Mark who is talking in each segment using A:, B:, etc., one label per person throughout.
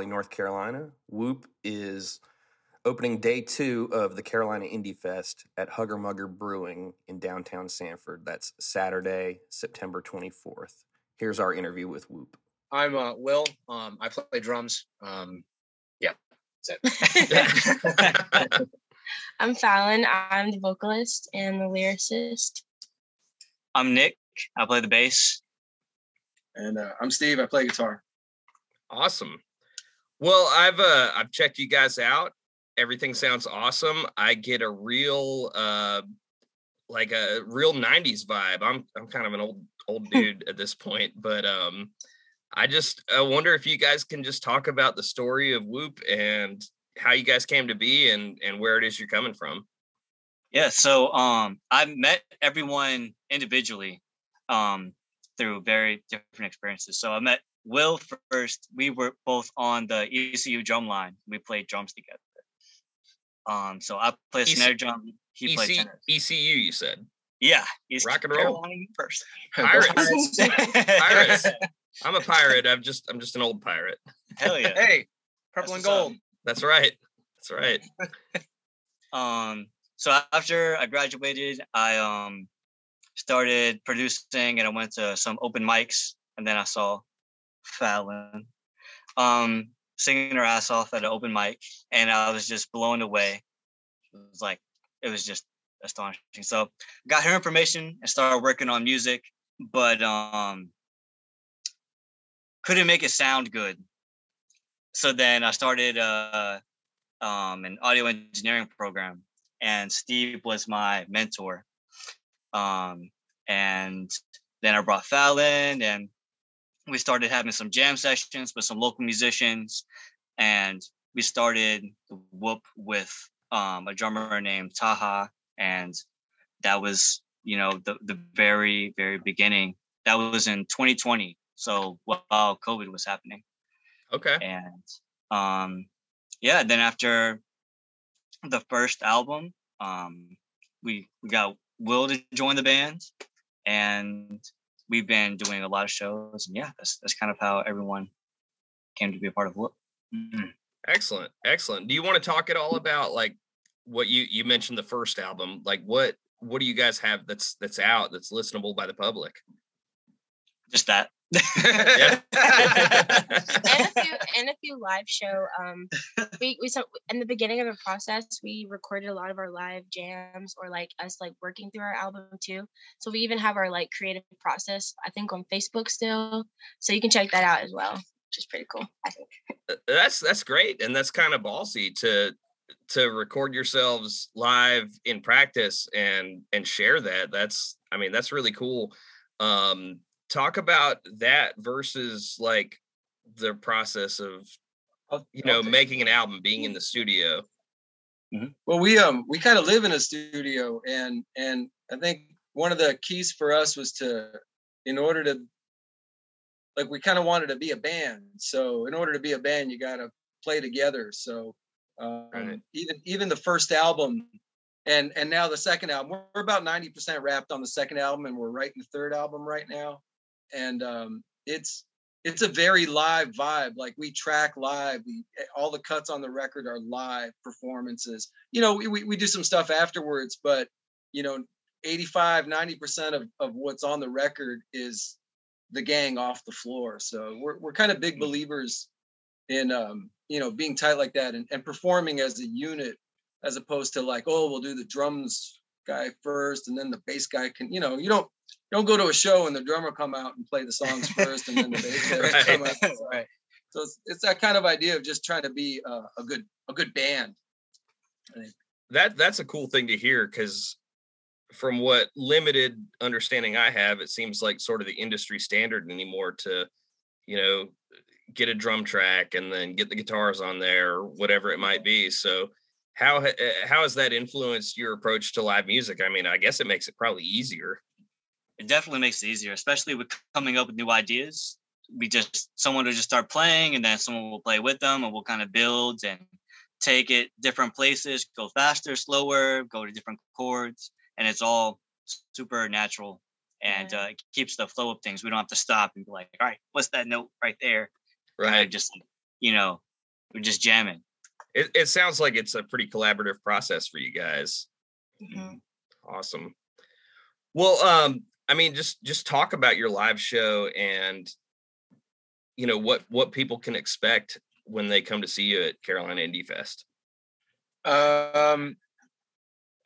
A: Raleigh, North Carolina. Whoop is opening day two of the Carolina Indie Fest at Hugger Mugger Brewing in downtown Sanford. That's Saturday, September 24th. Here's our interview with Whoop.
B: I'm uh, Will. Um, I play drums. Um, yeah, that's it.
C: I'm Fallon. I'm the vocalist and the lyricist.
D: I'm Nick. I play the bass.
E: And uh, I'm Steve. I play guitar.
F: Awesome. Well, I've uh I've checked you guys out. Everything sounds awesome. I get a real uh like a real 90s vibe. I'm I'm kind of an old old dude at this point, but um I just I wonder if you guys can just talk about the story of Whoop and how you guys came to be and and where it is you're coming from.
D: Yeah, so um I met everyone individually um through very different experiences. So I met Will first. We were both on the ECU drum line. We played drums together. Um, so I play snare drum. He
F: EC,
D: played tenor.
F: ECU, you said.
D: Yeah, he's
F: Rock and roll.
D: Carolina University.
F: Pirates. Pirates. I'm a pirate. I'm just I'm just an old pirate.
D: Hell yeah.
B: hey, purple and
D: what's up.
B: gold.
F: That's right. That's right.
D: Um, so after I graduated, I um started producing and I went to some open mics and then I saw Fallon um singing her ass off at an open mic and I was just blown away. It was like it was just astonishing. So got her information and started working on music, but um couldn't make it sound good. So then I started uh um an audio engineering program and Steve was my mentor. Um, and then I brought Fallon and we started having some jam sessions with some local musicians. And we started Whoop with um, a drummer named Taha. And that was, you know, the, the very, very beginning. That was in 2020. So while COVID was happening.
F: Okay.
D: And um, yeah, then after the first album, um, we we got Will to join the band, and we've been doing a lot of shows. And yeah, that's that's kind of how everyone came to be a part of Whoop. Mm-hmm.
F: Excellent. Excellent. Do you want to talk at all about like what you you mentioned the first album? Like what what do you guys have that's that's out that's listenable by the public?
D: Just that.
F: Yeah.
C: and a few and a few live show. Um, we we so in the beginning of the process, we recorded a lot of our live jams or like us like working through our album too. So we even have our like creative process. I think on Facebook still, so you can check that out as well, which is pretty cool. I think.
F: Uh, that's that's great and that's kind of ballsy to to record yourselves live in practice and and share that that's i mean that's really cool um talk about that versus like the process of you know making an album being in the studio
E: Well, we um we kind of live in a studio, and and I think one of the keys for us was to, in order to, like we kind of wanted to be a band. So in order to be a band, you got to play together. So um,
F: Right.
E: even even the first album, and and now the second album, we're, we're about ninety percent wrapped on the second album, and we're writing the third album right now, and um, it's it's a very live vibe. Like we track live. We eh, all the cuts on the record are live performances. You know, we we, do some stuff afterwards, but you know, 85, 90% of, of what's on the record is the gang off the floor. So we're we're kind of big believers in um, you know, being tight like that and, and performing as a unit as opposed to like, oh, we'll do the drums guy first and then the bass guy can, you know, you don't don't go to a show and the drummer come out and play the songs first and then the bass player come out. So,
D: right.
E: so it's, it's that kind of idea of just trying to be uh, a good a good band.
F: that that's a cool thing to hear because from what limited understanding i have it seems like sort of the industry standard anymore to you know get a drum track and then get the guitars on there or whatever it might be so how uh, how has that influenced your approach to live music i mean i guess it makes it probably easier
D: it definitely makes it easier, especially with coming up with new ideas. We just someone will just start playing, and then someone will play with them, and we'll kind of build and take it different places, go faster, slower, go to different chords, and it's all super natural and
C: Yeah.
D: uh, it keeps the flow of things. We don't have to stop and be like, all right, what's that note right there? Kinda
F: Right.
D: Just you know, we're just jamming.
F: It, it sounds like it's a pretty collaborative process for you guys.
C: Mhm.
F: Awesome. Well, um, I mean, just just talk about your live show and you know what what people can expect when they come to see you at Carolina Indie Fest.
B: Um,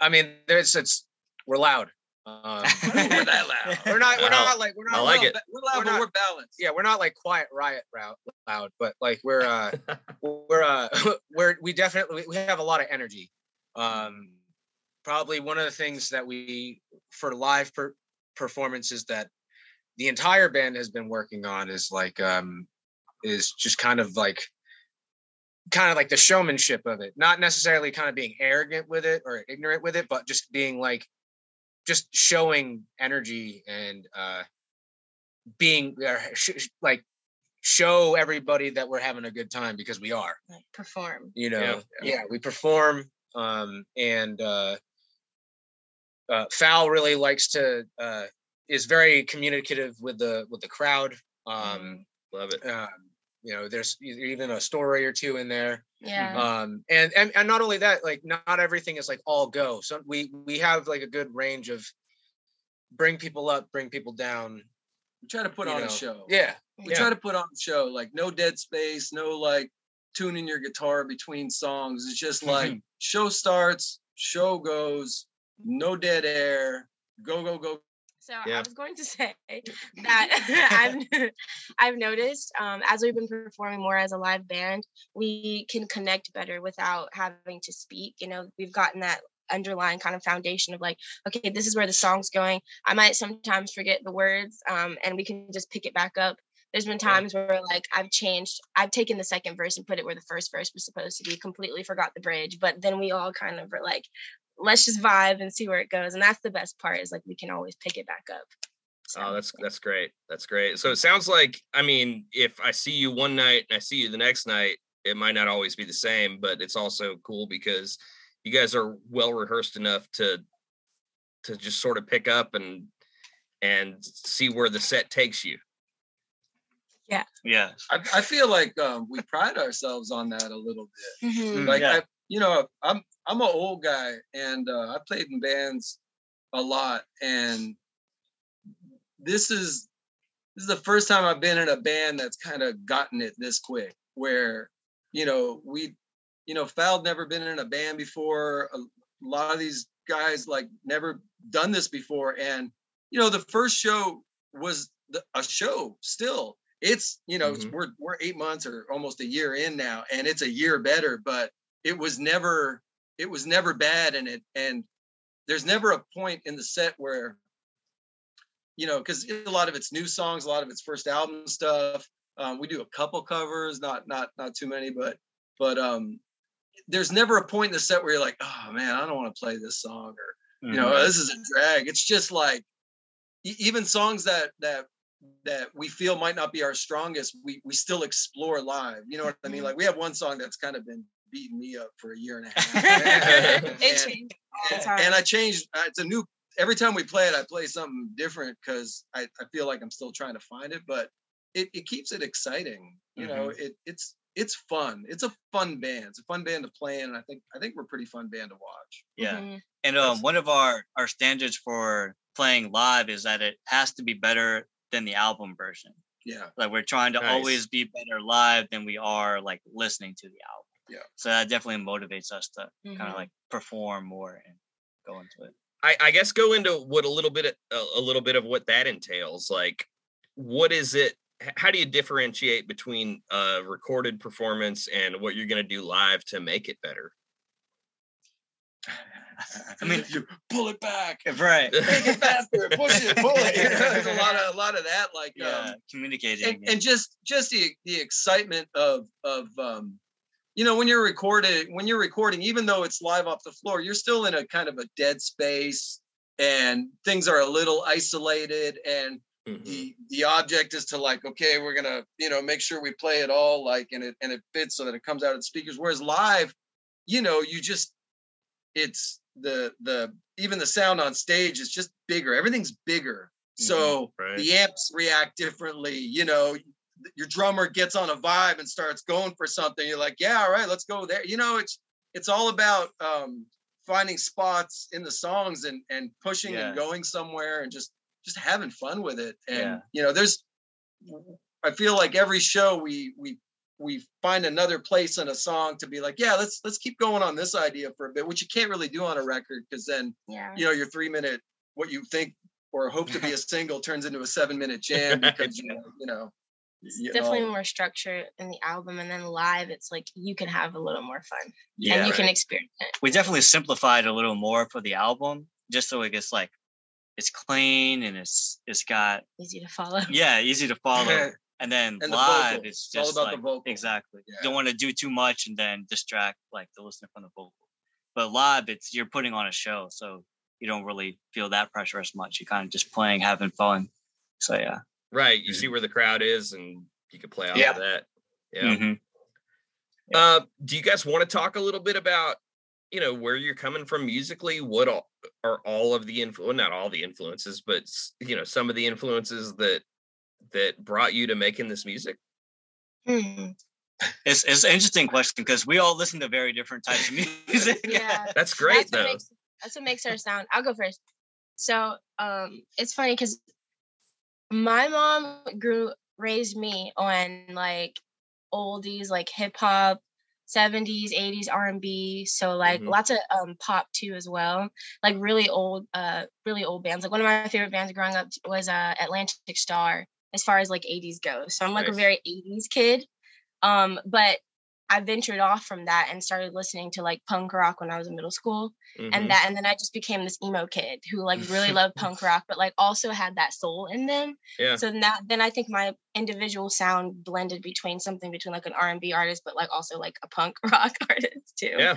B: I mean, there's it's we're loud. Um,
E: we're that loud.
B: we're not. We're not like we're not.
F: I like
B: we're
F: it.
E: We're loud,
B: We're
E: but
B: not-
E: we're balanced.
B: Yeah, we're not like quiet riot route loud, but like we're uh we're uh we're we definitely we have a lot of energy. Um, probably one of the things that we for live per- performances that the entire band has been working on is like um is just kind of like kind of like the showmanship of it not necessarily kind of being arrogant with it or ignorant with it but just being like just showing energy and uh being uh, sh- sh- like show everybody that we're having a good time because we are
C: Like perform.
B: you know
F: Yeah.
B: yeah, we perform um and uh uh foul really likes to uh is very communicative with the with the crowd um
F: Love it.
B: um you know there's even a story or two in there
C: Yeah.
B: um and, and and not only that like not everything is like all go so we we have like a good range of bring people up bring people down
E: We try to put on
B: know.
E: a show.
B: yeah
E: We
B: yeah.
E: try to put on a show. Like no dead space, no like tuning your guitar between songs. It's just like show starts, show goes, no dead air, go, go, go.
C: So
F: Yeah.
C: I was going to say that I've I've noticed um, as we've been performing more as a live band, we can connect better without having to speak. You know, we've gotten that underlying kind of foundation of like, okay, this is where the song's going. I might sometimes forget the words, um, and we can just pick it back up. There's been times where like I've changed, I've taken the second verse and put it where the first verse was supposed to be, completely forgot the bridge, but then we all kind of were like, let's just vibe and see where it goes. And that's the best part is like we can always pick it back up. So,
F: Oh, that's that's great. That's great. So it sounds like I mean, if I see you one night and I see you the next night, it might not always be the same, but it's also cool because you guys are well rehearsed enough to to just sort of pick up and and see where the set takes you.
D: Yeah. Yeah.
E: I, I feel like um, we pride ourselves on that a little bit.
C: Mhm.
E: Like
D: Yeah.
E: You know, I'm I'm an old guy and uh, I played in bands a lot, and this is this is the first time I've been in a band that's kind of gotten it this quick. Where you know we, you know, Foul'd never been in a band before. A lot of these guys like never done this before, and you know, the first show was the, a show still. It's you know
F: Mhm.
E: we're we're eight months or almost a year in now, and it's a year better, but it was never it was never bad and it. And there's never a point in the set where you know because a lot of it's new songs a lot of it's first album stuff. Um, we do a couple covers not not not too many but but um there's never a point in the set where you're like oh man i don't want to play this song or you know
D: Mhm.
E: this is a drag. It's just like even songs that that that we feel might not be our strongest we we still explore live. You know what i mean?
C: Mhm.
E: like we have one song that's kind of been beating me up for a year and a half
C: it
E: And-
C: changed
E: and, and I changed. Uh, it's a new. Every time we play it, I play something different because I, I feel like I'm still trying to find it, but it, it keeps it exciting. You know,
C: Mm-hmm.
E: it it's it's fun. It's a fun band. It's a fun band to play in, and I think I think we're a pretty fun band to watch.
D: Yeah.
C: Mhm.
D: And um, one of our our standards for playing live is that it has to be better than the album version.
E: Yeah,
D: Like we're trying to
F: Nice.
D: always be better live than we are like listening to the album.
E: Yeah.
D: So that definitely motivates us to kind
C: Mhm.
D: of like perform more and go into it.
F: I, I guess go into what a little bit a, a little bit of what that entails. Like, what is it? How do you differentiate between a recorded performance and what you're going to do live to make it better?
D: I mean-
E: you pull it back,
D: Right.
E: make it faster, push it, pull it. You know, there's a lot of a lot of that. Like,
D: yeah.
E: um,
D: communicating.
E: and, and just just the the excitement of of um you know when you're recording when you're recording even though it's live off the floor you're still in a kind of a dead space and things are a little isolated and
F: Mhm.
E: the the object is to like okay we're gonna you know make sure we play it all like and it and it fits so that it comes out of the speakers whereas live you know you just it's the the even the sound on stage is just bigger everything's bigger So
F: Right.
E: the amps react differently. You know, your drummer gets on a vibe and starts going for something. You're like, yeah, all right, let's go there. You know, it's it's all about um, finding spots in the songs and and pushing and going somewhere and just just having fun with it. And
D: Yeah.
E: you know, there's I feel like every show we we we find another place in a song to be like, yeah, let's let's keep going on this idea for a bit, which you can't really do on a record because then
C: Yeah.
E: you know your three minute what you think or hope to be a single turns into a seven minute jam because you know, you know
C: It's
E: you
C: definitely
E: know,
C: more structure in the album, and then live, it's like you can have a little more fun
D: Yeah.
C: and you can
F: right.
C: experience it.
D: we definitely simplified a little more for the album just so it gets like it's clean and it's it's got
C: Easy to follow.
D: yeah easy to follow and then
E: And
D: live
E: vocal.
D: it's
E: It's all
D: just
E: about the
D: like
E: vocal.
D: exactly
E: Yeah.
D: you don't want to do too much and then distract like the listener from the vocal but live it's you're putting on a show so you don't really feel that pressure as much you're kind of just playing having fun so yeah
F: Right. You see where the crowd is and you can play off
B: Yeah.
F: of that. Yeah.
D: Mhm.
F: Uh, do you guys want to talk a little bit about, you know, where you're coming from musically? What all, are all of the influ well, not all the influences, but you know, some of the influences that that brought you to making this music?
C: Hmm.
D: it's, it's an interesting question because we all listen to very different types of music
C: Yeah.
F: That's great
C: that's what
F: though.
C: makes that's what makes our sound. I'll go first. So um it's funny because my mom grew raised me on like oldies like hip hop 70s 80s r&b so like
F: Mhm.
C: lots of um pop too as well like really old uh really old bands like one of my favorite bands growing up was uh Atlantic Starr as far as like 80s goes so i'm like
F: Nice.
C: a very 80s kid um but i ventured off from that and started listening to like punk rock when i was in middle school
F: Mhm.
C: and that and then i just became this emo kid who like really loved punk rock but like also had that soul in them
F: yeah.
C: so now then i think my individual sound blended between something between like an r&b artist but like also like a punk rock artist too
F: Yeah.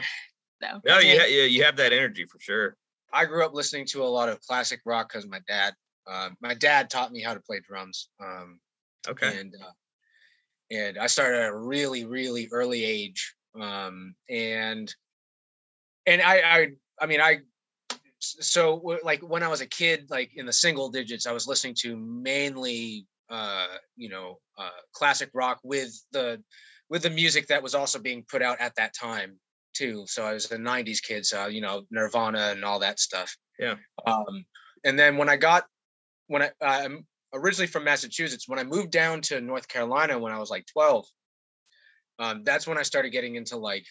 C: so
F: No,
C: that's
F: you,
C: me.
F: ha- you you have that energy for sure.
B: I grew up listening to a lot of classic rock because my dad, uh, my dad taught me how to play drums. Um,
F: Okay.
B: and uh, and I started at a really really early age. Um, and and I I I mean I so like when I was a kid, like in the single digits, I was listening to mainly uh, you know uh, classic rock with the with the music that was also being put out at that time too. So I was a '90s kid, so you know Nirvana and all that stuff.
F: Yeah.
B: Um, and then when I got when I I'm originally from Massachusetts, when I moved down to North Carolina when I was like 12, um, that's when I started getting into like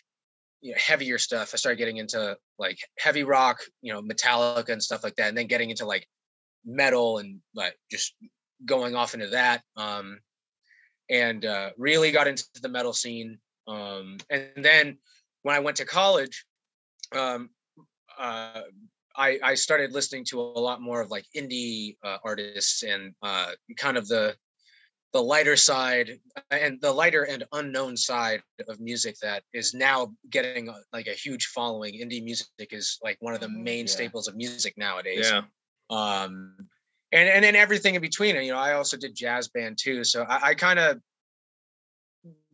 B: you know, heavier stuff. I started getting into like heavy rock, you know, Metallica and stuff like that, and then getting into like metal and like just going off into that. Um, and uh, really got into the metal scene. Um, and then when I went to college, um, uh, I, I started listening to a lot more of like indie uh, artists and uh, kind of the the lighter side and the lighter and unknown side of music that is now getting uh, like a huge following. Indie music is like one of the
C: Mhm.
B: main
D: Yeah.
B: staples of music nowadays
F: Yeah.
B: um and and then everything in between you know i also did jazz band too so i, I kind of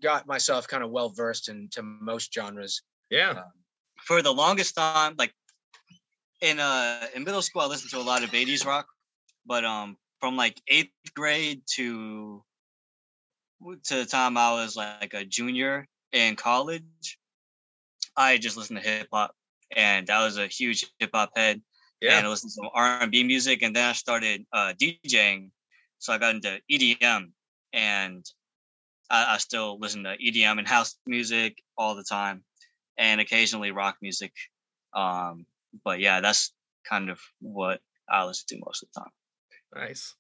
B: got myself kind of well versed into most genres
F: Yeah.
D: for the longest time, like in uh in middle school, I listened to a lot of 80s rock, but um from like eighth grade to to the time I was like a junior in college, I just listened to hip hop, and I was a huge hip hop head.
F: Yeah.
D: and I listened to some R and B music, and then I started uh, DJing, so I got into EDM, and I, I still listen to EDM and house music all the time, and occasionally rock music. Um, but yeah, that's kind of what I listen to most of the time.
F: Nice.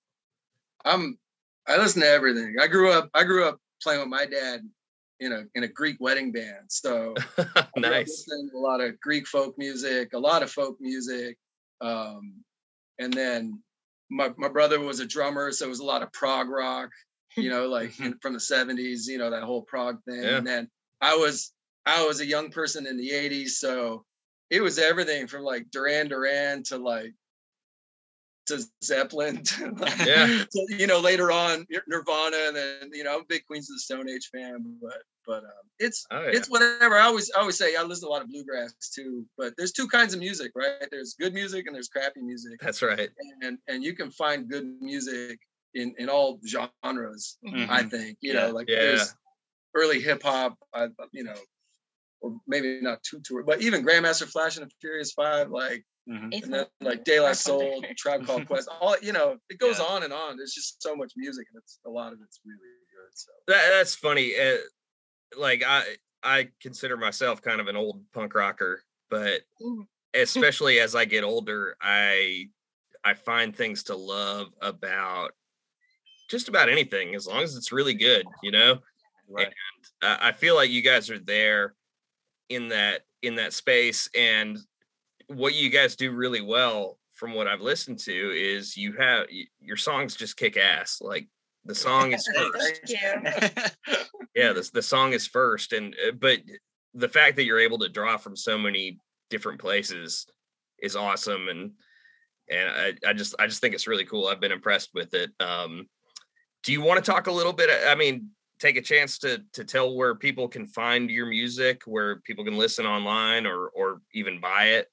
E: I'm I listen to everything. I grew up I grew up playing with my dad in a in a Greek wedding band. So I grew
F: nice.
E: listening a lot of Greek folk music, a lot of folk music. Um, and then my my brother was a drummer, so it was a lot of prog rock, you know, like in, from the 70s, you know, that whole prog thing.
F: Yeah.
E: And then I was I was a young person in the 80s, so it was everything from like Duran Duran to like to Zeppelin, to,
F: Yeah.
E: to, you know, later on Nirvana, and then you know, I'm a big Queens of the Stone Age fan, but but um, it's
F: Oh, yeah.
E: it's whatever. I always I always say I listen to a lot of bluegrass too, but there's two kinds of music, right? There's good music and there's crappy music,
F: That's right.
E: and and you can find good music in in all genres.
C: Mhm.
E: I think you
D: Yeah.
E: know, like
F: Yeah.
E: there's early hip hop, I you know, or maybe not too too, but even Grandmaster Flash and the Furious Five, like
D: Mhm.
E: And then like De La Soul, Tribe Called Quest, all you know, it goes
D: Yeah.
E: on and on. There's just so much music, and it's a lot of it's really good. So
F: That, that's funny. Uh, like I, I consider myself kind of an old punk rocker, but
C: Mhm.
F: especially as I get older, I, I find things to love about just about anything as long as it's really good, you know.
D: Right.
F: I I feel like you guys are there in that in that space, and what you guys do really well, from what I've listened to, is you have your songs just kick ass. Like the song is first yeah the, the song is first and uh, but the fact that you're able to draw from so many different places is awesome and and I, I just i just think it's really cool i've been impressed with it um do you want to talk a little bit i mean take a chance to to tell where people can find your music where people can listen online or or even buy it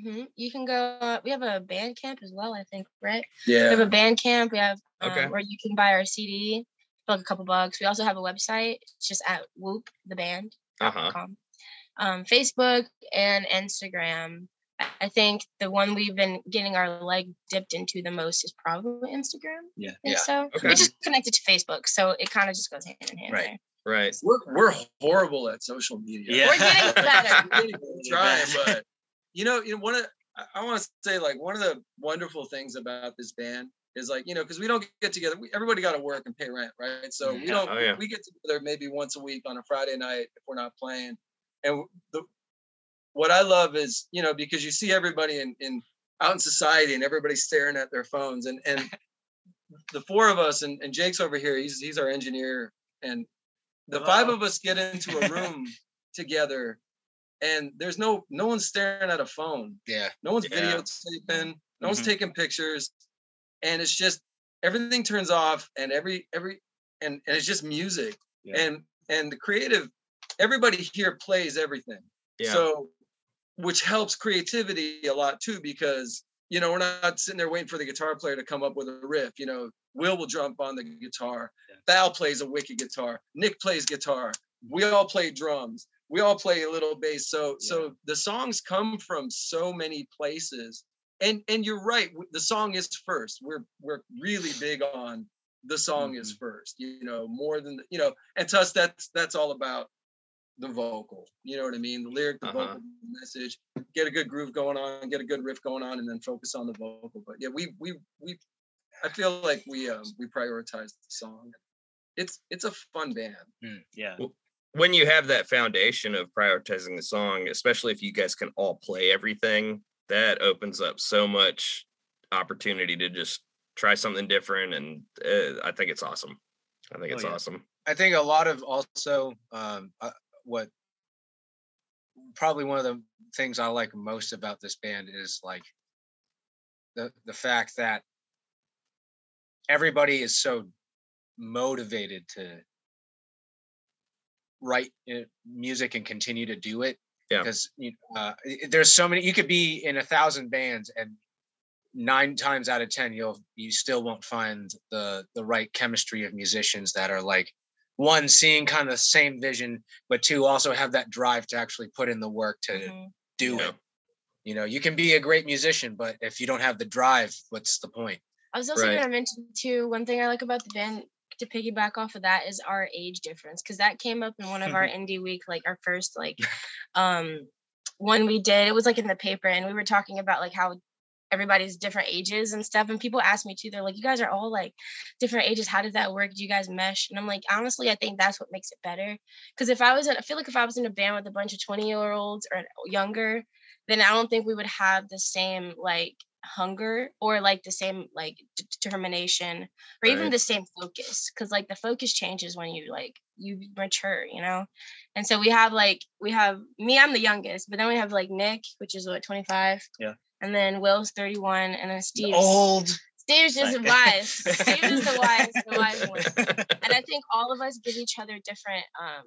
C: hmm You can go. Uh, we have a Bandcamp as well. I think, right?
E: Yeah.
C: We have a Bandcamp. We have um,
F: Okay.
C: where you can buy our CD for like a couple bucks. We also have a website. It's just at Whoop the Band.
F: Uh-huh.
C: Um, Facebook and Instagram. I- I think the one we've been getting our leg dipped into the most is probably Instagram.
D: Yeah.
C: I think
E: Yeah.
C: so.
F: Okay.
C: Which is connected to Facebook, so it kind of just goes hand in hand.
D: Right.
C: there.
F: right
E: we're we're horrible at social media.
D: Yeah.
C: We're getting better.
E: We're getting- trying, but you know, you know, one of I- I want to say like one of the wonderful things about this band is like you know because we don't get together. We, everybody got to work and pay rent, right? So mm,
D: we
E: don't.
F: Oh, yeah.
E: We get together maybe once a week on a Friday night if we're not playing. And the what I love is you know because you see everybody in in out in society and everybody's staring at their phones and and the four of us and, and Jake's over here. He's he's our engineer and the five of us get into a room together and there's no no one's staring at a phone
B: Yeah.
E: no one's
F: Yeah.
E: videotaping no one's
D: Mhm.
E: taking pictures and it's just everything turns off and every every and, and it's just music
D: Yeah.
E: and and the creative everybody here plays everything
F: yeah
E: so which helps creativity a lot too because you know we're not sitting there waiting for the guitar player to come up with a riff you know will will jump on the guitar
D: Yeah.
E: val plays a wicked guitar nick plays guitar we all play drums we all play a little bass so so the songs come from so many places and and you're right the song is first we're we're really big on the song is mm-hmm. first you know more than you know and to us that's that's all about the vocal you know what i mean the lyric the
F: Uh-huh.
E: vocal the message get a good groove going on get a good riff going on and then focus on the vocal but yeah we we we i feel like we um we prioritize the song it's it's a fun band
D: Mm, yeah.
F: when you have that foundation of prioritizing the song, especially if you guys can all play everything, that opens up so much opportunity to just try something different. And uh, I think it's awesome. I think
D: Oh,
F: it's
D: yeah.
F: awesome.
B: I think a lot of also um, uh, what probably one of the things I like most about this band is like the the fact that everybody is so motivated to write uh, music and continue to do it
F: Yeah.
B: because you uh, i- i- there's so many you could be in a thousand bands and nine times out of ten you'll you still won't find the the right chemistry of musicians that are like one seeing kind of the same vision but two also have that drive to actually put in the work to
C: Mhm.
B: do
F: Yeah.
B: it you know you can be a great musician but if you don't have the drive what's the point
C: I was also
F: Right.
C: gonna mention too. One thing I like about the band to piggyback off of that is our age difference because that came up in one of our INDY Week, like our first like um one we did. It was like in the paper, and we were talking about like how everybody's different ages and stuff. And people ask me too. They're like, "You guys are all like different ages. How does that work? Do you guys mesh?" And I'm like, honestly, I think that's what makes it better. Because if I was, in, I feel like if I was in a band with a bunch of 20 year olds or younger, then I don't think we would have the same like hunger or like the same like determination or even
F: Right.
C: the same focus because like the focus changes when you like you mature you know and so we have like we have me i'm the youngest but then we have like nick which is what 25
D: Yeah.
C: And then Will's 31, and then Steve's
D: Old.
C: Steve's just
D: Like-
C: wise. Steve is the wise, the wise one. And I think all of us give each other different um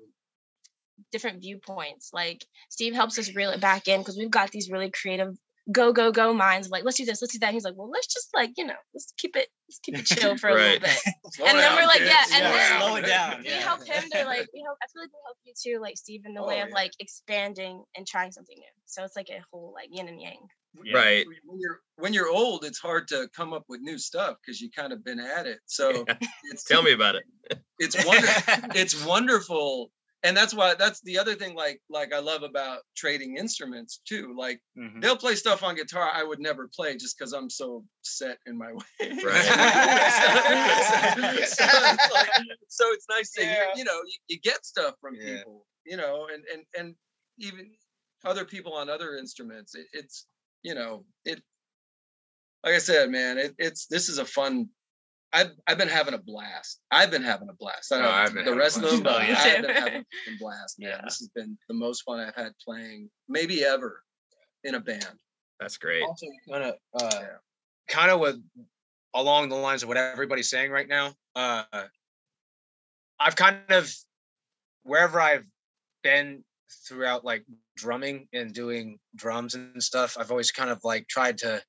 C: different viewpoints. Like Steve helps us reel it back in because we've got these really creative go go go minds like let's do this let's do that he's like well let's just like you know let's keep it let's keep it chill for a
F: Right.
C: little bit
E: Slow
C: and then
E: down,
C: we're like,
E: kids.
C: yeah, and then-
D: Slow it down.
C: we
D: Yeah.
C: help him to like we help i feel like we help you too like steve in the oh, way
E: Oh,
C: of
E: yeah.
C: like expanding and trying something new so it's like a whole like yin and yang
D: Yeah.
F: Right.
E: when you're when you're old, it's hard to come up with new stuff because you kind of been at it. So it's
F: Tell me about it.
E: it's wonderful. it's wonderful, and that's why that's the other thing. Like like I love about trading instruments too. Like
D: Mhm.
E: they'll play stuff on guitar I would never play just because I'm so set in my way.
F: Right.
E: so, it's like- so it's nice to hear. You know, you, you get stuff from
B: Yeah.
E: people. You know, and and and even other people on other instruments. It, it's you know it. Like I said, man, it, it's this is a fun. I've I've been having a blast. I've been having a blast. I
B: Oh,
E: know
B: I've
E: the rest of them,
B: blast.
D: Oh, yeah.
E: I've been having a blast, man.
D: Yeah.
E: This has been the most fun I've had playing, maybe ever, in a band.
F: That's great.
B: also kind of uh
E: Yeah.
B: kind of with along the lines of what everybody's saying right now uh i've kind of wherever i've been throughout like drumming and doing drums and stuff i've always kind of like tried to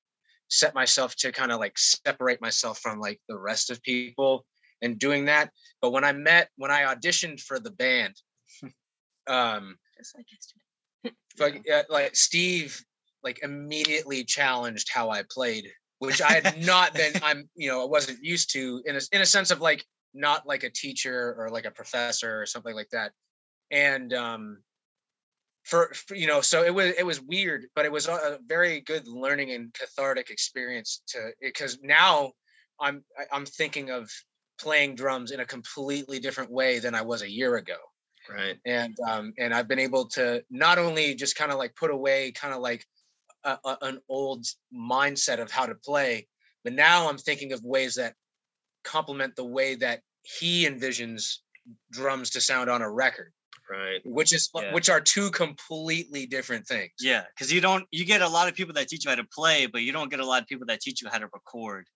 B: set myself to kind of like separate myself from like the rest of people and doing that but when i met when i auditioned for the band um
C: just like yesterday
B: like uh, like Steve like immediately challenged how I played, which I had not been. I'm you know I wasn't used to in a in a sense of like not like a teacher or like a professor or something like that, and um. For, for you know, so it was it was weird, but it was a, very good learning and cathartic experience to because now I'm I'm thinking of playing drums in a completely different way than I was a year ago
F: Right.
B: and um and i've been able to not only just kind of like put away kind of like a, a- an old mindset of how to play but now i'm thinking of ways that complement the way that he envisions drums to sound on a record
F: Right.
B: which is
D: Yeah.
B: which are two completely different things
D: Yeah, because you don't you get a lot of people that teach you how to play, but you don't get a lot of people that teach you how to record.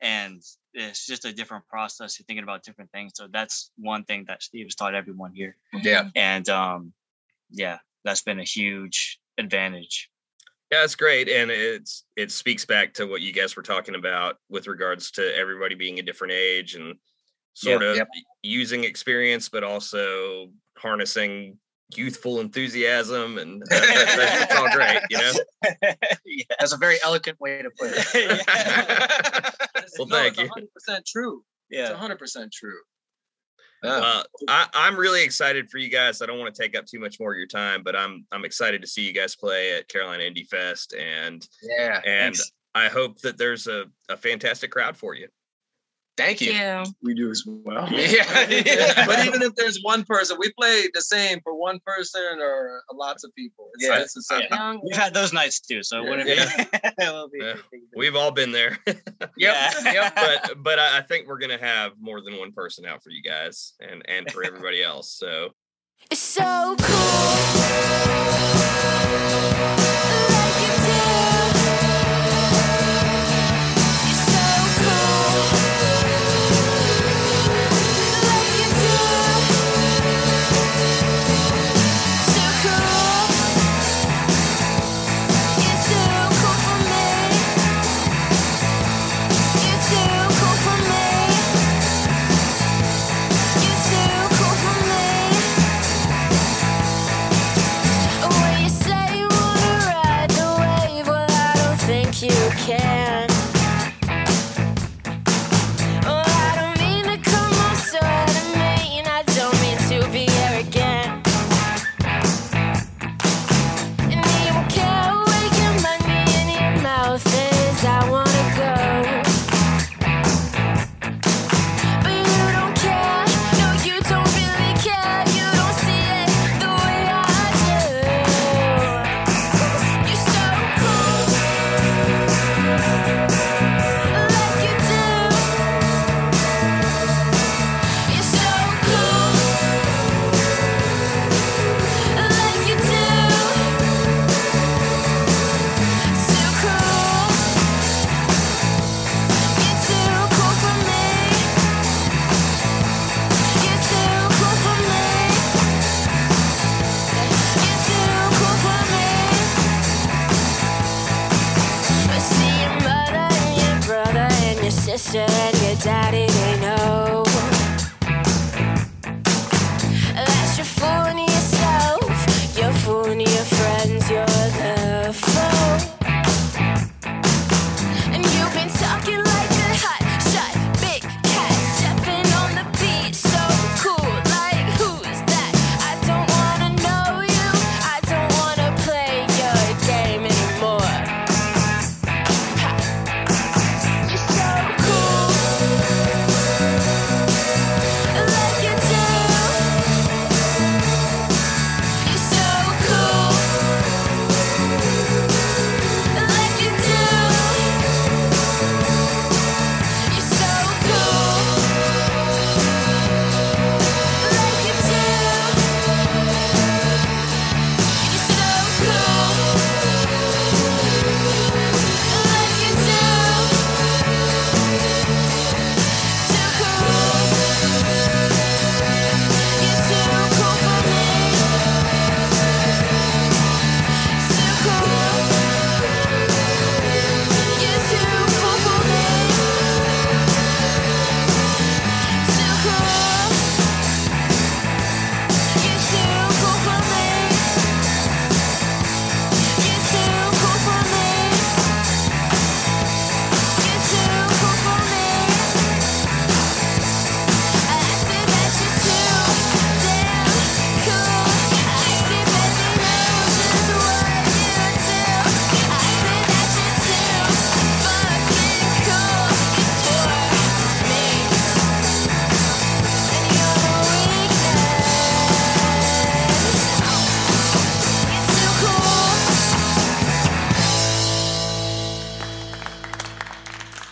D: And it's just a different process. You're thinking about different things. So that's one thing that Steve has taught everyone here.
B: Yeah.
D: And um, yeah, that's been a huge advantage.
F: Yeah, it's great, and it's it speaks back to what you guys were talking about with regards to everybody being a different age and sort of
B: Yep.
F: using experience, but also harnessing youthful enthusiasm, and that, that- that's it's all great, you know.
D: yeah.
B: that's a very eloquent way to put it
F: Well,
E: no,
F: thank
E: it's
F: you.
E: 100% true. It's
D: Yeah.
E: 100% true.
B: Yeah.
F: Well, I, I'm really excited for you guys. I don't want to take up too much more of your time, but I'm I'm excited to see you guys play at Carolina Indie Fest, and
B: yeah
F: and
D: Thanks.
F: I hope that there's a, a fantastic crowd for you.
B: Thank you
C: yeah
E: We do as well.
B: Yeah.
E: but even if there's one person, we play the same for one person or lots of people. It's,
B: Yeah.
E: it's the same.
D: Yeah. We've had those nights too. So it wouldn't
F: Yeah.
D: be. it will be
F: Yeah.
D: big- big-
F: We've all been there.
B: yep yep
F: but but I I think we're gonna have more than one person out for you guys and and for everybody else. So
G: It's so cool.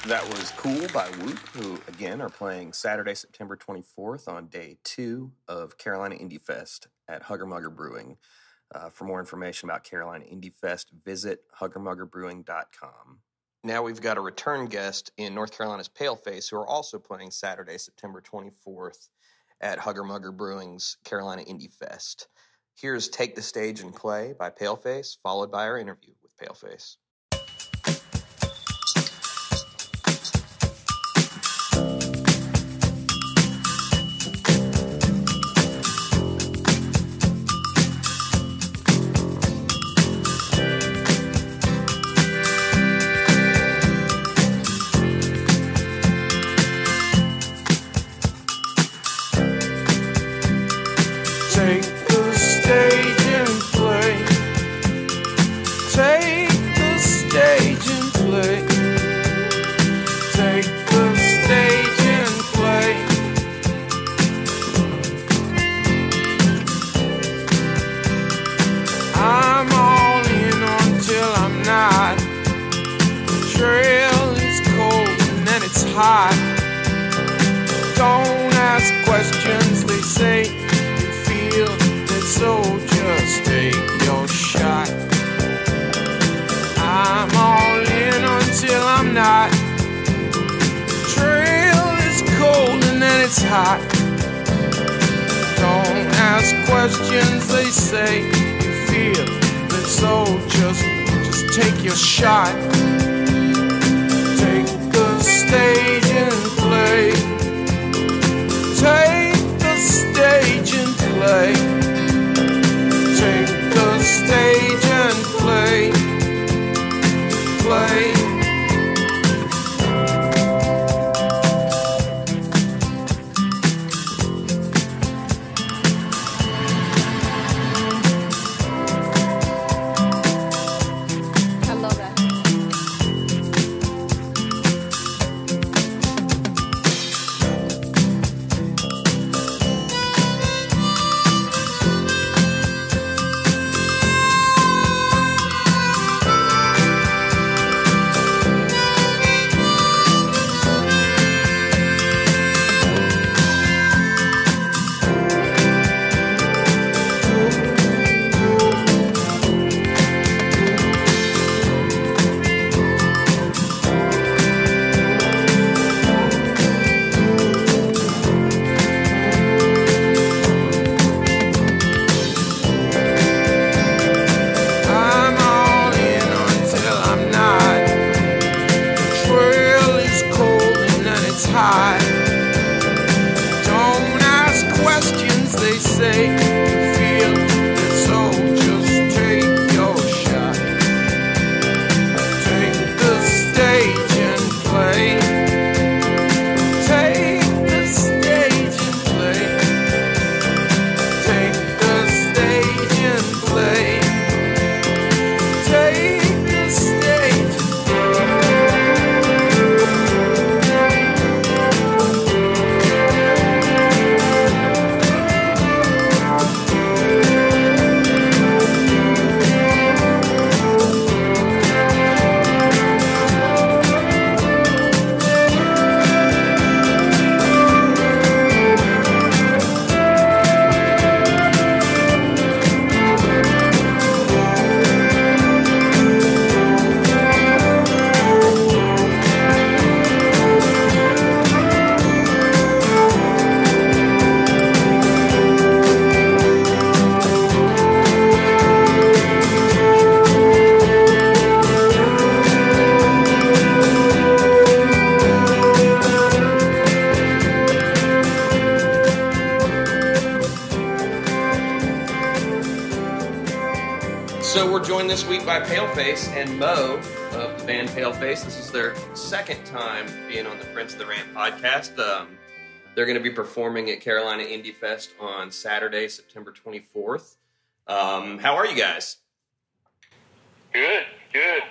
G: That
A: was Cool by Whoop, who again are playing Saturday, September 24th on day two of Carolina Indie Fest at Hugger Mugger Brewing. Uh, for more information about Carolina Indie Fest, visit huggermuggerbrewing.com. Now we've got a return guest in North Carolina's Paleface who are also playing Saturday, September 24th at Hugger Mugger Brewing's Carolina Indie Fest. Here's Take the Stage and Play by Paleface, followed by our interview with Paleface. They're going to be performing at Carolina Indie Fest on Saturday, September 24th. Um, how are you guys?
H: Good, good.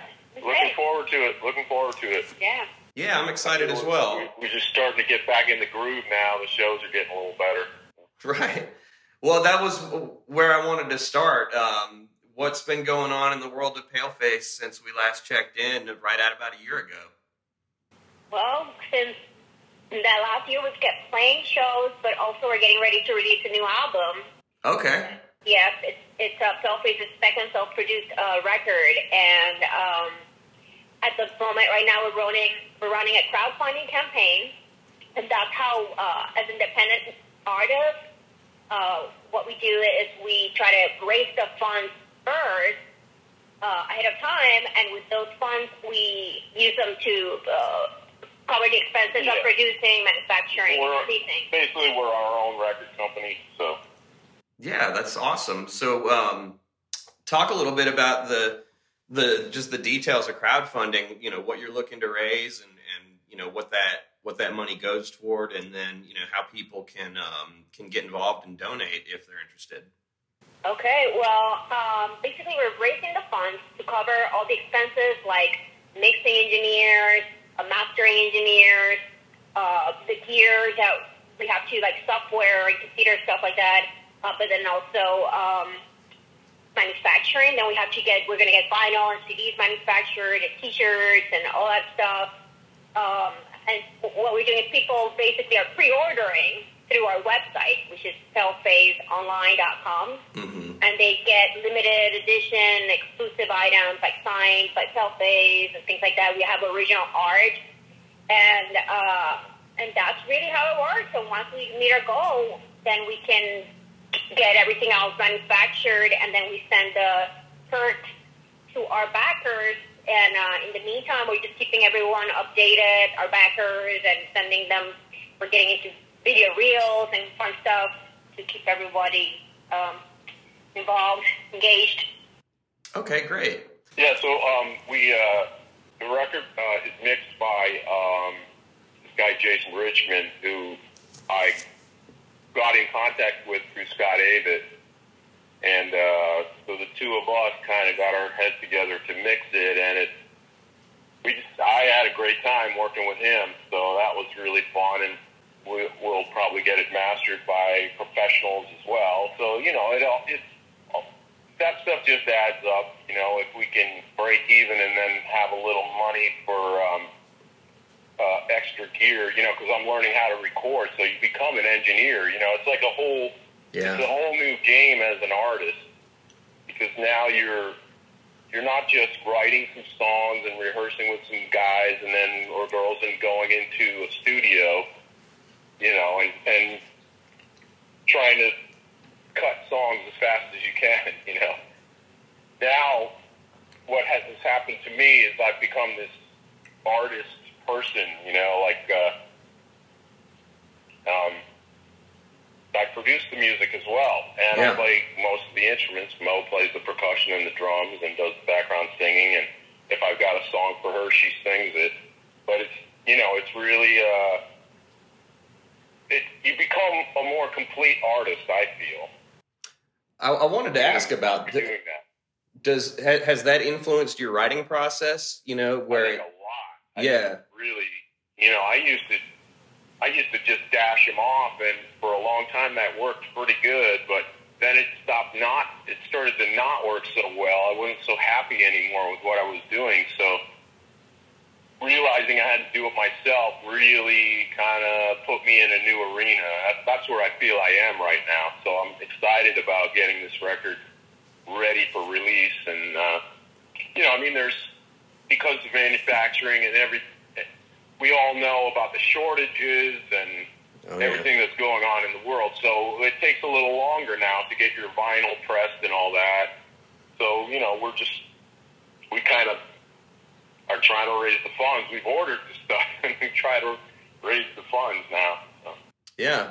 H: Looking forward to it. Looking forward to it.
C: Yeah.
A: Yeah, I'm excited as well.
H: We- We're just starting to get back in the groove now. The shows are getting a little better.
A: Right. Well, that was where I wanted to start. Um, what's been going on in the world of Paleface since we last checked in right at about a year ago?
I: Well, since that last year was kept playing shows, but also we're getting ready to release a new album.
A: Okay.
I: Yes, it's it's uh, Paleface's second self-produced uh, record, and um, at the moment right now we're running we're running a crowdfunding campaign, and that's how uh, as independent artists, uh, what we do is we try to raise the funds first uh, ahead of time, and with those funds we use them to uh, cover the expenses
H: Yeah.
I: of producing, manufacturing, and
H: We're-
I: releasing.
H: Basically, we're our own record company. So,
A: Yeah, that's awesome. So, um, talk a little bit about the the just the details of crowdfunding. You know, what you're looking to raise, and and you know what that what that money goes toward, and then you know how people can um, can get involved and donate if they're interested.
I: Okay, well, um, basically we're raising the funds to cover all the expenses like mixing engineers, uh, mastering engineers, uh, the gear that we have to like software and computer stuff like that. Uh, but then also um, manufacturing. Then we have to get we're going to get vinyl and CDs manufactured, and T-shirts and all that stuff. Um, and what we're doing is people basically are pre-ordering through our website, which is palefaceonline.com
A: Mm-hmm.
I: and they get limited edition exclusive items like signed by Paleface and things like that. We have original art, and uh, and that's really how it works. So once we meet our goal, then we can get everything else manufactured, and then we send the perk to our backers. And uh, in the meantime, we're just keeping everyone updated, our backers, and sending them. We're getting into video reels and fun stuff to keep everybody um, involved, engaged.
A: Okay, great.
H: yeah. So, um, we uh, the record uh, is mixed by um, this guy Jason Richmond, who I got in contact with through Scott Avett. And uh, so the two of us kind of got our heads together to mix it, and it we just I had a great time working with him, so that was really fun, and we, we'll probably get it mastered by professionals as well. So you know, it all it's that stuff just adds up. You know, if we can break even and then have a little money for um, uh, extra gear, you know, because I'm learning how to record, so you become an engineer. You know, it's like a whole it's a whole new game as an artist because now you're you're not just writing some songs and rehearsing with some guys and then or girls and going into a studio, you know, and and trying to cut songs as fast as you can, you know. Now, what has has happened to me is I've become this artist person, you know, like uh, um, I produce the music as well, and
A: Yeah.
H: I play most of the instruments. Mo plays the percussion and the drums and does the background singing. And if I've got a song for her, she sings it. But it's you know, it's really uh, it you become a more complete artist. I feel
A: I, I wanted to ask about
H: doing that.
A: does ha, has that influenced your writing process? You know, where
H: a lot. I
A: Yeah.
H: really, you know, I used to, I used to just dash them off, and for a long time that worked pretty good. But then it stopped not. It started to not work so well. I wasn't so happy anymore with what I was doing. So realizing I had to do it myself really kind of put me in a new arena. That's where I feel I am right now. So I'm excited about getting this record ready for release. And uh, you know, I mean, there's because of manufacturing and every, we all know about the shortages and
A: oh, yeah.
H: everything that's going on in the world. So it takes a little longer now to get your vinyl pressed and all that. So you know, we're just we kind of are trying to raise the funds. We've ordered the stuff and we try to raise the funds now. So.
A: Yeah.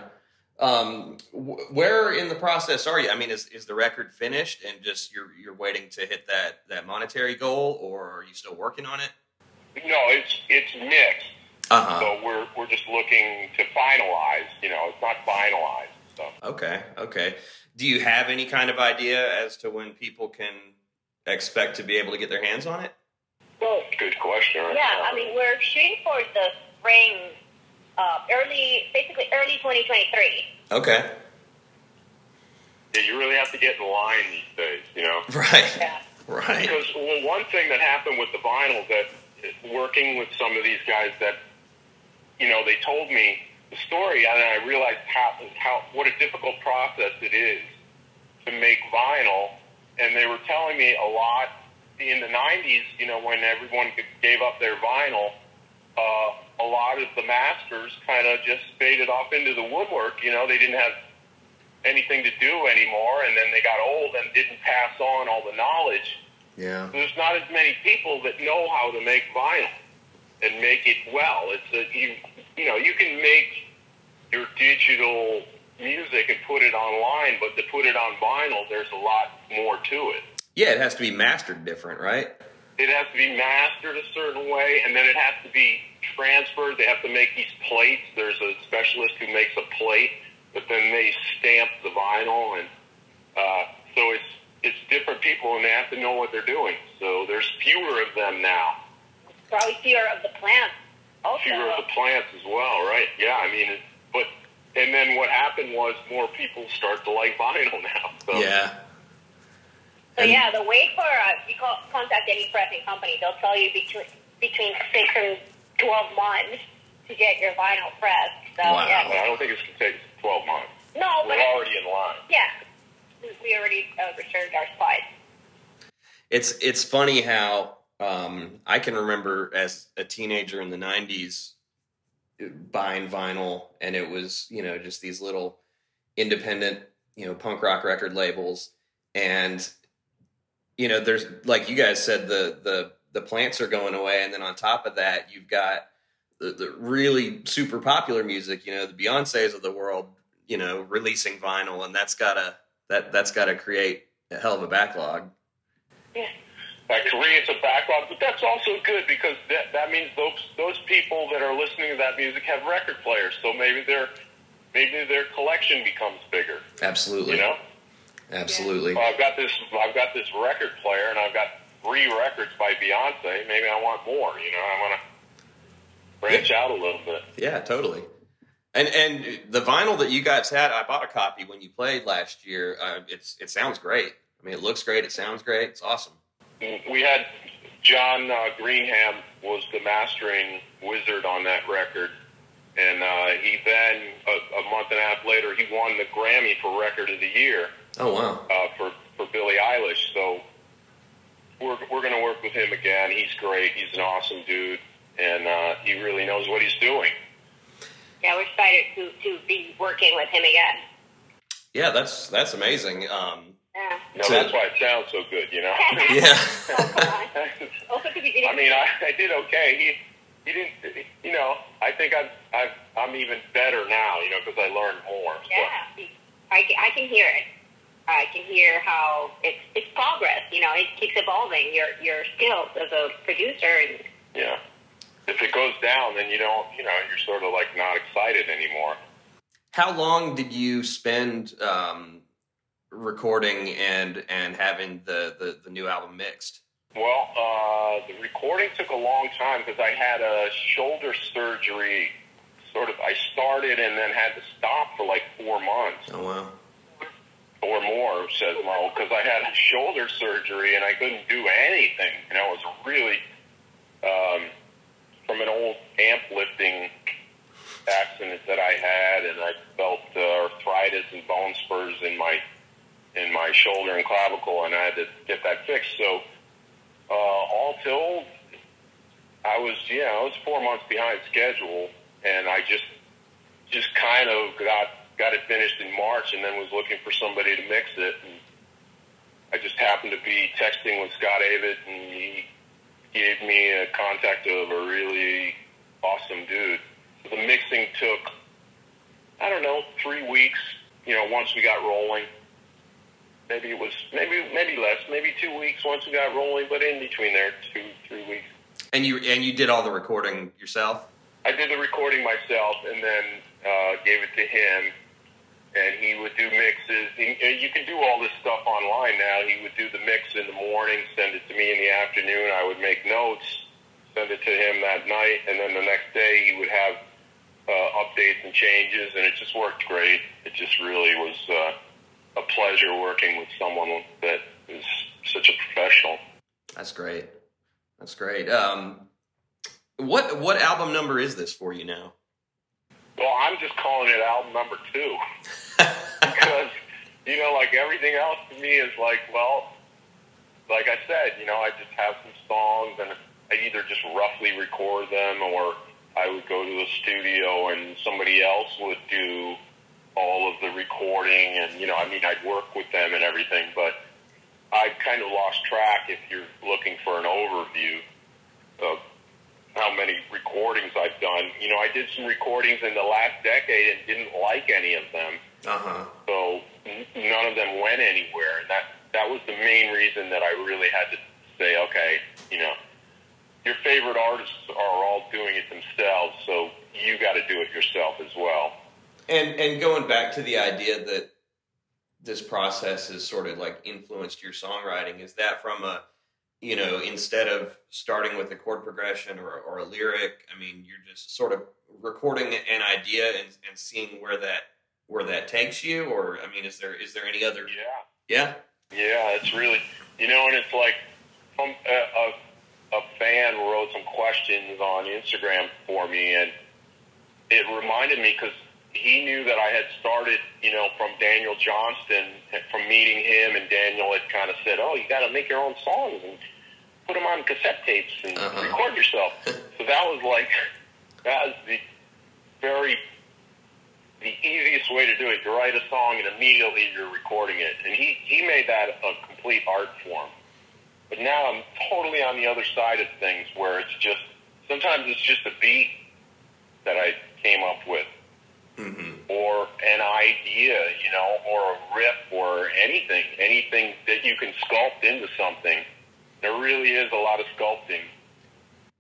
F: Um, wh- where in the process are you? I mean, is is the record finished and just you're you're waiting to hit that that monetary goal, or are you still working on it?
H: No, it's it's mixed.
F: Uh huh.
H: So we're we're just looking to finalize. You know, it's not finalized. So
F: Okay, okay. Do you have any kind of idea as to when people can expect to be able to get their hands on it?
I: Well,
H: good question. right?
I: yeah, I mean, we're shooting for the spring, uh, early, basically early 2023.
F: Okay.
H: Yeah, you really have to get in line these days. You know.
F: Right.
I: Yeah.
F: Right.
H: Because well, one thing that happened with the vinyl that working with some of these guys that you know they told me the story and I realized how how what a difficult process it is to make vinyl and they were telling me a lot in the 90s you know when everyone gave up their vinyl uh, a lot of the masters kind of just faded off into the woodwork you know they didn't have anything to do anymore and then they got old and didn't pass on all the knowledge
F: Yeah.
H: there's not as many people that know how to make vinyl and make it well. It's a, you you know you can make your digital music and put it online, but to put it on vinyl, there's a lot more to it.
F: Yeah, it has to be mastered different, right?
H: It has to be mastered a certain way, and then it has to be transferred. They have to make these plates. There's a specialist who makes a plate, but then they stamp the vinyl, and uh, so it's it's different people, and they have to know what they're doing. So there's fewer of them now.
I: Probably fewer of the plants. Also,
H: fewer of the plants as well, right? Yeah, I mean, it, but and then what happened was more people start to like vinyl now. So
F: Yeah.
I: So
F: And-
I: yeah, the wait for uh, you call, contact any pressing company, they'll tell you between between six and twelve months to get your vinyl pressed. So
F: Wow.
H: But
I: yeah,
H: I don't think it's gonna take 12 months.
I: no, but
H: We're already in line.
I: yeah, we already uh, reserved our spot.
F: It's it's funny how um, I can remember as a teenager in the '90s buying vinyl, and it was you know just these little independent you know punk rock record labels, and you know there's like you guys said the the the plants are going away, and then on top of that you've got the, the really super popular music, you know the Beyonces of the world, you know releasing vinyl, and that's gotta that that's gotta create a hell of a backlog. Yeah.
H: That creates a backlog, but that's also good because that that means those those people that are listening to that music have record players, so maybe their maybe their collection becomes bigger.
F: Absolutely.
H: You know.
F: Absolutely.
H: Well, I've got this. I've got this record player, and I've got three records by Beyonce. Maybe I want more. You know, I want to branch out a little bit.
F: Yeah, totally. And and the vinyl that you guys had, I bought a copy when you played last year. Uh, it's it sounds great. I mean, it looks great. It sounds great. It's awesome.
H: We had John uh, Greenham was the mastering wizard on that record, and uh, he then a, a month and a half later he won the Grammy for Record of the Year
F: Oh wow.
H: uh, for for Billie Eilish. So we're we're going to work with him again. He's great. He's an awesome dude, and uh, he really knows what he's doing.
I: Yeah, we're excited to to be working with him again.
F: Yeah, that's that's amazing. Um,
I: Yeah.
H: No,
F: So-
H: that's why it sounds so good, you know.
F: yeah.
I: Also, to be
H: I mean, I, I did okay. He he didn't, you know. I think I'm, I've I'm even better now, you know, because I learned more. So.
I: Yeah, I can, I can hear it. I can hear how it's it's progress. You know, it keeps evolving. Your your skills as a producer and
H: Yeah. If it goes down, then you don't, you know, you're sort of like not excited anymore.
F: How long did you spend um, recording and and having the, the the new album mixed?
H: Well, uh, the recording took a long time because I had a shoulder surgery. Sort of, I started and then had to stop for like four months
F: Oh wow.
H: Or more, says Mo, because I had shoulder surgery and I couldn't do anything. Know, it was really um, from an old amp lifting accident that I had, and I felt uh, arthritis and bone spurs in my in my shoulder and clavicle, and I had to get that fixed. So, uh, all told, I was yeah, I was four months behind schedule, and I just just kind of got got it finished in March, and then was looking for somebody to mix it. And I just happened to be texting with Scott Avett, and he gave me a contact of a really awesome dude. The mixing took I don't know, three weeks. You know, once we got rolling. Maybe it was maybe maybe less, maybe two weeks once we got rolling, but in between there, two three weeks.
A: And you and you did all the recording yourself.
H: I did the recording myself and then uh, gave it to him, and he would do mixes. And you can do all this stuff online now. He would do the mix in the morning, send it to me in the afternoon. I would make notes, send it to him that night, and then the next day he would have uh, updates and changes, and it just worked great. It just really was uh, a pleasure working with someone that is such a professional.
A: That's great. That's great. Um, what what album number is this for you now?
H: Well, I'm just calling it album number two. Because you know, like everything else to me is like, well, like I said, you know, I just have some songs and I either just roughly record them or I would go to the studio and somebody else would do all of the recording and you know, I mean, I'd work with them and everything, but I kind of lost track if you're looking for an overview of how many recordings I've done. You know, I did some recordings in the last decade and didn't like any of them.
A: Uh huh.
H: So none of them went anywhere, and that that was the main reason that I really had to say, okay, you know, your favorite artists are all doing it themselves, so you got to do it yourself as well.
A: And and going back to the idea that this process has sort of like influenced your songwriting, is that from a you know instead of starting with a chord progression or, or a lyric, I mean, you're just sort of recording an idea and, and seeing where that where that takes you, or I mean, is there is there any other?
H: Yeah.
A: Yeah.
H: Yeah, it's really, you know, and it's like um, a, a, a fan wrote some questions on Instagram for me, and it reminded me because he knew that I had started, you know, from Daniel Johnston, from meeting him, and Daniel had kind of said, "Oh, you got to make your own songs and put them on cassette tapes and
A: Uh-huh.
H: record yourself." so that was like, that was the very the easiest way to do it. You write a song and immediately you're recording it. And he, he made that a complete art form. But now I'm totally on the other side of things where it's just, sometimes it's just a beat that I came up with
A: Mm-hmm.
H: or an idea, you know, or a riff or anything, anything that you can sculpt into something. There really is a lot of sculpting.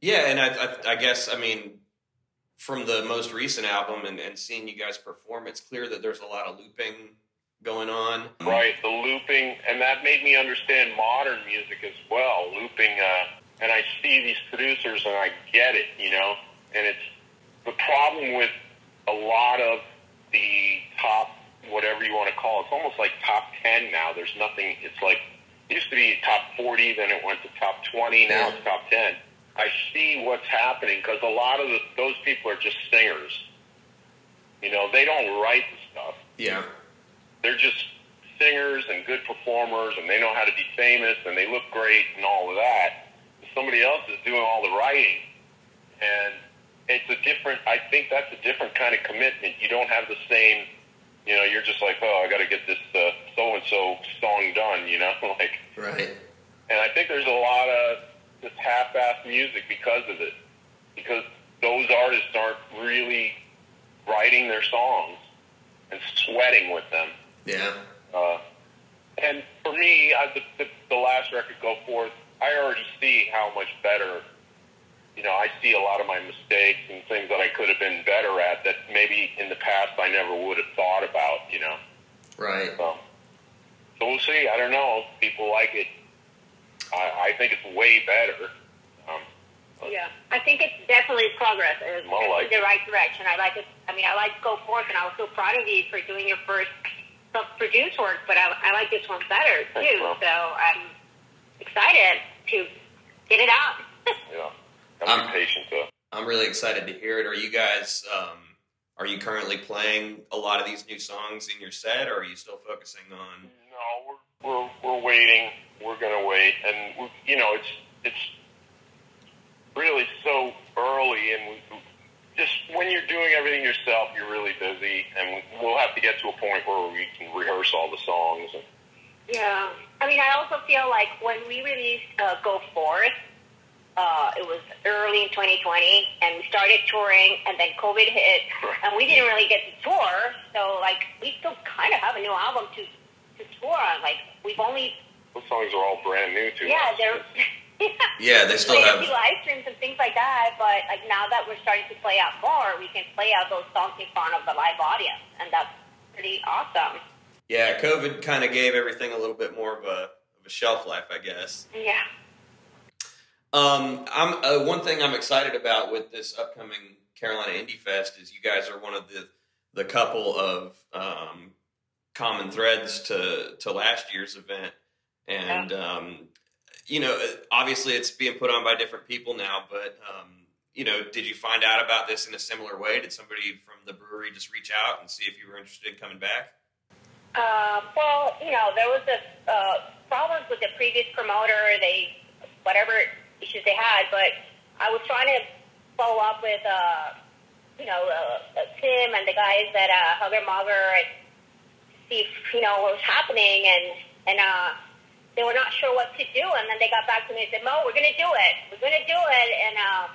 A: Yeah, and I, I, I guess I mean, from the most recent album and, and seeing you guys perform, it's clear that there's a lot of looping going on.
H: Right, the looping, and that made me understand modern music as well. Looping, uh, and I see these producers, and I get it, you know. And it's the problem with a lot of the top, whatever you want to call it. It's almost like top ten now. There's nothing. It's like it used to be top forty, then it went to top twenty. Now
A: Yeah.
H: it's top ten. I see what's happening because a lot of the, those people are just singers. You know, they don't write the stuff
A: Yeah.
H: they're just singers and good performers and they know how to be famous and they look great and all of that. Somebody else is doing all the writing and it's a different I think that's a different kind of commitment. You don't have the same you know, you're just like, Oh, I gotta get this so and so song done, you know, like
A: Right.
H: and I think there's a lot of just half-assed music because of it. Because those artists aren't really writing their songs and sweating with them.
A: Yeah.
H: Uh, and for me, I, the, the, the last record, Go Forth, I already see how much better. You know, I see a lot of my mistakes and things that I could have been better at that maybe in the past I never would have thought about. You know,
A: Right.
H: so so we'll see. I don't know. People like it. I, I think it's way better. Um,
I: Yeah, I think it's definitely progress. It's
H: Well,
I: definitely
H: like-
I: the right direction. I like it. I mean, I like Go Forth, and I was so proud of you for doing your first self-produced work. But I, I like this one better too.
H: Mom.
I: So I'm excited to get it out.
H: yeah, I'm
A: Um,
H: patient though.
A: I'm really excited to hear it. Are you guys? Um, are you currently playing a lot of these new songs in your set, or are you still focusing on?
H: No, we're we're we're waiting. We're gonna wait, and we, you know, it's it's really so early, and we, just when you're doing everything yourself, you're really busy, and we'll have to get to a point where we can rehearse all the songs. And,
I: Yeah. I mean, I also feel like when we released uh, Go Forth, uh, it was early early in 2020, and we started touring, and then COVID hit, and we didn't really get to tour. So like, we still kind of have a new album to to tour on. Like, we've only
H: Those songs are all brand new to
I: yeah,
H: us.
I: they're.
F: Yeah, they still
I: played
F: have-
I: a few live streams and things like that. But like now that we're starting to play out more, we can play out those songs in front of the live audience, and that's pretty awesome.
F: Yeah, COVID kind of gave everything a little bit more of a of a shelf life, I guess.
I: Yeah.
F: Um, I'm uh, one thing I'm excited about with this upcoming Carolina Indie Fest is you guys are one of the the couple of um, common threads to to last year's event, and um, you know, obviously it's being put on by different people now, but um, you know, did you find out about this in a similar way? Did somebody from the brewery just reach out and see if you were interested in coming back?
I: Uh, well, you know, there was this uh, problems with the previous promoter. They whatever issues they had, but I was trying to follow up with uh, you know uh, uh, Tim and the guys at uh, Hugger Mugger and see if you know what was happening, and and uh, they were not sure what to do, and then they got back to me and said, "Mo, we're going to do it. We're going to do it," and um,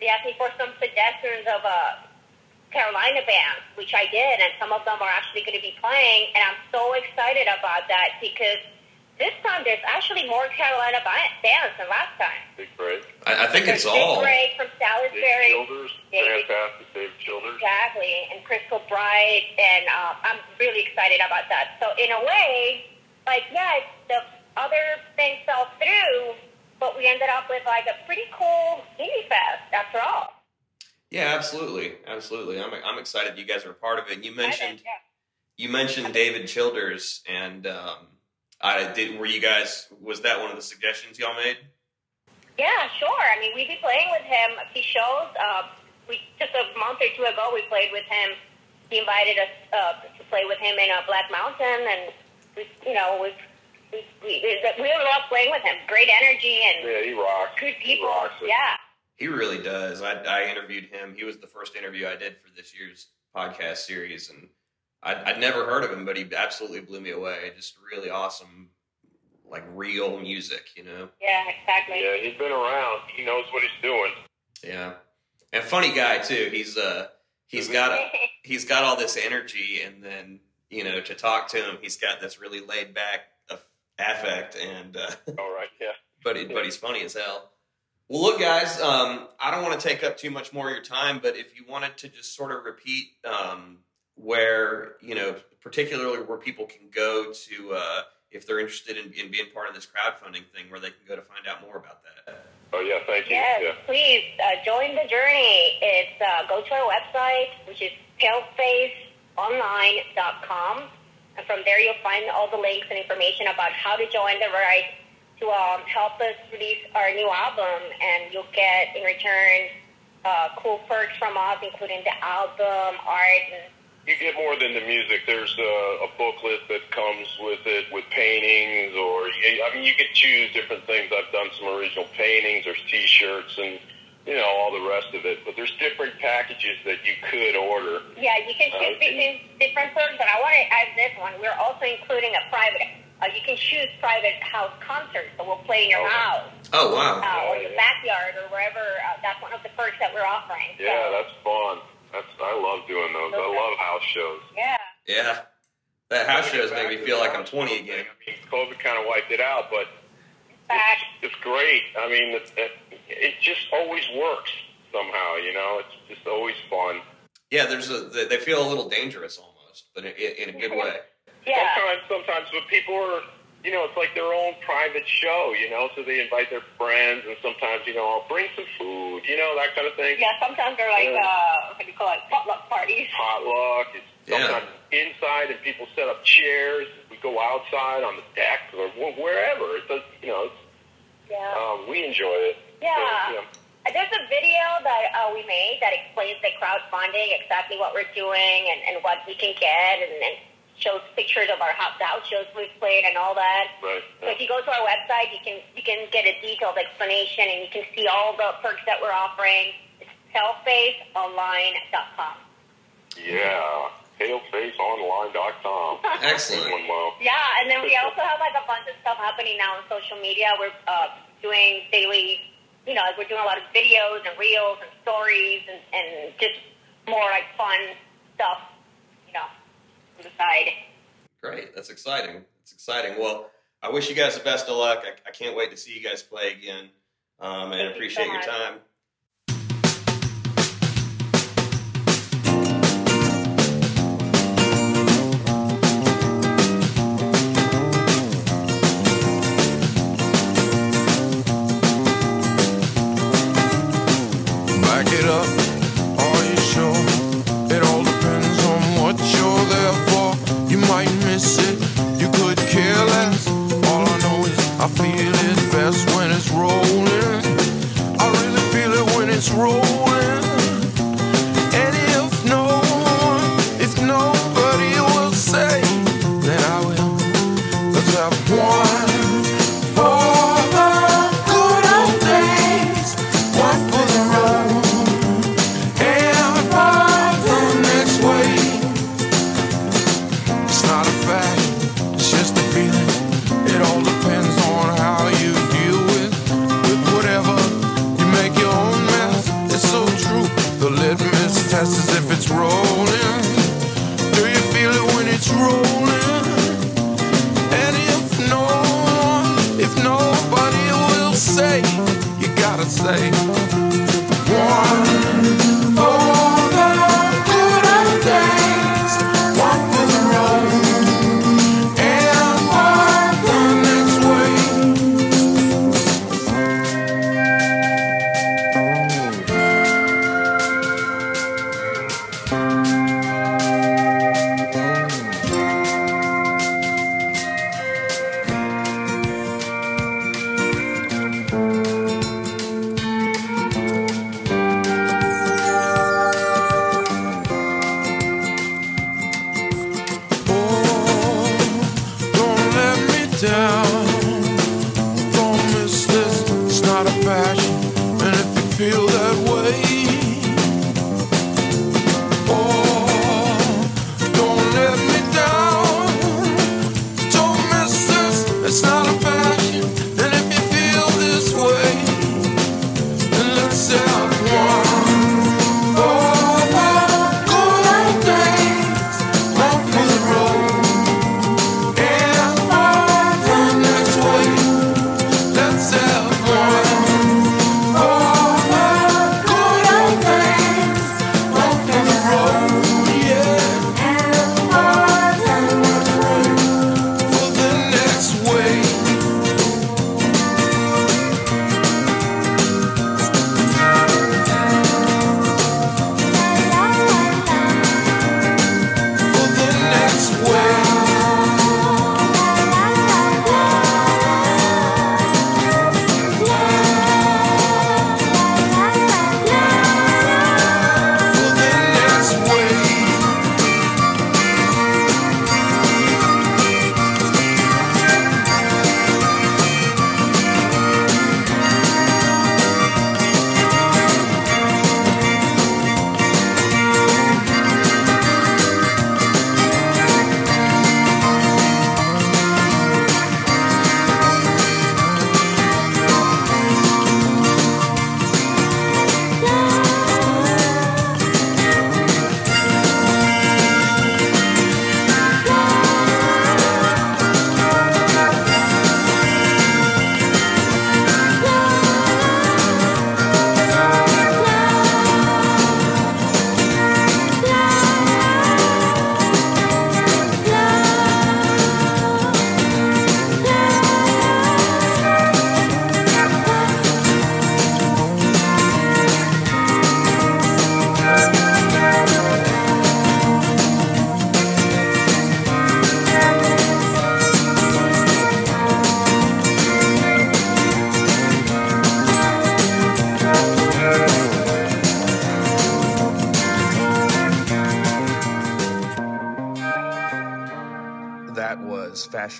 I: they asked me for some suggestions of uh, Carolina bands, which I did, and some of them are actually going to be playing, and I'm so excited about that because this time there's actually more Carolina ba- bands than last time.
H: Big break.
F: I, I think
I: There's
F: it's all.
I: Big Break from
H: Dave
I: Salisbury,
H: Childers,
I: David-
H: fantastic. Dave Childers.
I: exactly, and Crystal Bright, and uh, I'm really excited about that. So in a way, like yeah, the other thing fell through, but we ended up with like a pretty cool indie fest after all.
F: Yeah, absolutely, absolutely. I'm I'm excited you guys are a part of it. You mentioned
I: Yeah.
F: you mentioned David Childers, and um, I did. Were you guys? Was that one of the suggestions y'all made?
I: Yeah, sure. I mean, we've been playing with him a few shows. Uh, we just a month or two ago, we played with him. He invited us uh, to play with him in uh, Black Mountain, and we, you know, we've, we we we really love playing with him. Great energy and
H: Yeah, he rocks.
I: good
H: He rocks it.
I: Yeah,
F: He really does. I, I interviewed him. He was the first interview I did for this year's podcast series, and I'd, I'd never heard of him, but he absolutely blew me away. Just really awesome, like real music, you know.
I: yeah, exactly.
H: Yeah, he's been around. He knows what he's doing.
F: Yeah, and funny guy too. He's uh he's got a, he's got all this energy, and then you know to talk to him, he's got this really laid back affect, and uh,
H: All right, yeah.
F: but he, but he's funny as hell. Well, look, guys, um, I don't want to take up too much more of your time, but if you wanted to just sort of repeat um, where you know, particularly where people can go to uh, if they're interested in, in being part of this crowdfunding thing, where they can go to find out more about that.
H: Oh yeah, thank you.
I: Yes,
H: Yeah.
I: please uh, join the journey. It's uh, go to our website, which is palefaceonline.com, and from there you'll find all the links and information about how to join the ride to um, help us release our new album, and you'll get in return uh, cool perks from us, including the album art and
H: You get more than the music. There's a, a booklet that comes with it, with paintings, or I mean, you could choose different things. I've done some original paintings. There's T-shirts and you know all the rest of it. But there's different packages that you could order.
I: Yeah, you can choose
H: Uh,
I: between different perks, But I want to add this one. We're also including a private. Uh, you can choose private house concerts, so we'll play in your
H: Okay.
I: house
F: Oh wow!
I: uh, or your backyard or wherever. Uh, that's one of the perks that we're offering. So,
H: Yeah, that's fun. That's I love doing those. I love house shows.
I: yeah.
F: Yeah, that house
H: When we
F: shows make me feel like I'm 20 again.
H: I mean, COVID kind of wiped it out, but
I: Back.
H: it's great. I mean, it, it, it just always works somehow. You know, it's just always fun.
F: Yeah, there's a they they feel a little dangerous almost, but in, in a good way.
I: Yeah.
H: Sometimes, sometimes, but people are, you know, it's like their own private show, you know, so they invite their friends, and sometimes, you know, I'll bring some food, you know, that kind of thing.
I: Yeah, sometimes they're like, uh, what do you call it, potluck parties.
H: Potluck. It's
F: Yeah.
H: sometimes inside, and people set up chairs. We go outside on the deck or wherever. It does, you know, it's,
I: Yeah.
H: um, we enjoy it.
I: Yeah.
H: So, you know,
I: Uh, There's a video that uh, we made that explains the crowdfunding, exactly what we're doing and, and what we can get, and, and shows pictures of our hot house shows we've played and all that.
H: Right.
I: So if you go to our website, you can you can get a detailed explanation and you can see all the perks that we're offering. It's palefaceonline.com.
H: Yeah, palefaceonline.com.
F: Excellent.
I: yeah, and then we also have like a bunch of stuff happening now on social media. We're uh, doing daily, you know, like we're doing a lot of videos and reels and stories and, and just more like fun stuff to the side.
A: Great. That's exciting. It's exciting. Well, I wish you guys the best of luck. I, I, can't wait to see you guys play again um, and
I: Thank
A: appreciate
J: you so
A: your time.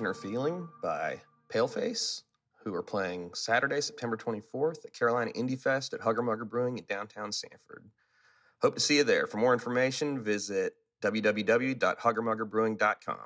A: Inner Feeling by Paleface, who are playing Saturday, September 24th at Carolina Indie Fest at Hugger Mugger Brewing in downtown Sanford. Hope to see you there. For more information, visit www.huggermuggerbrewing.com.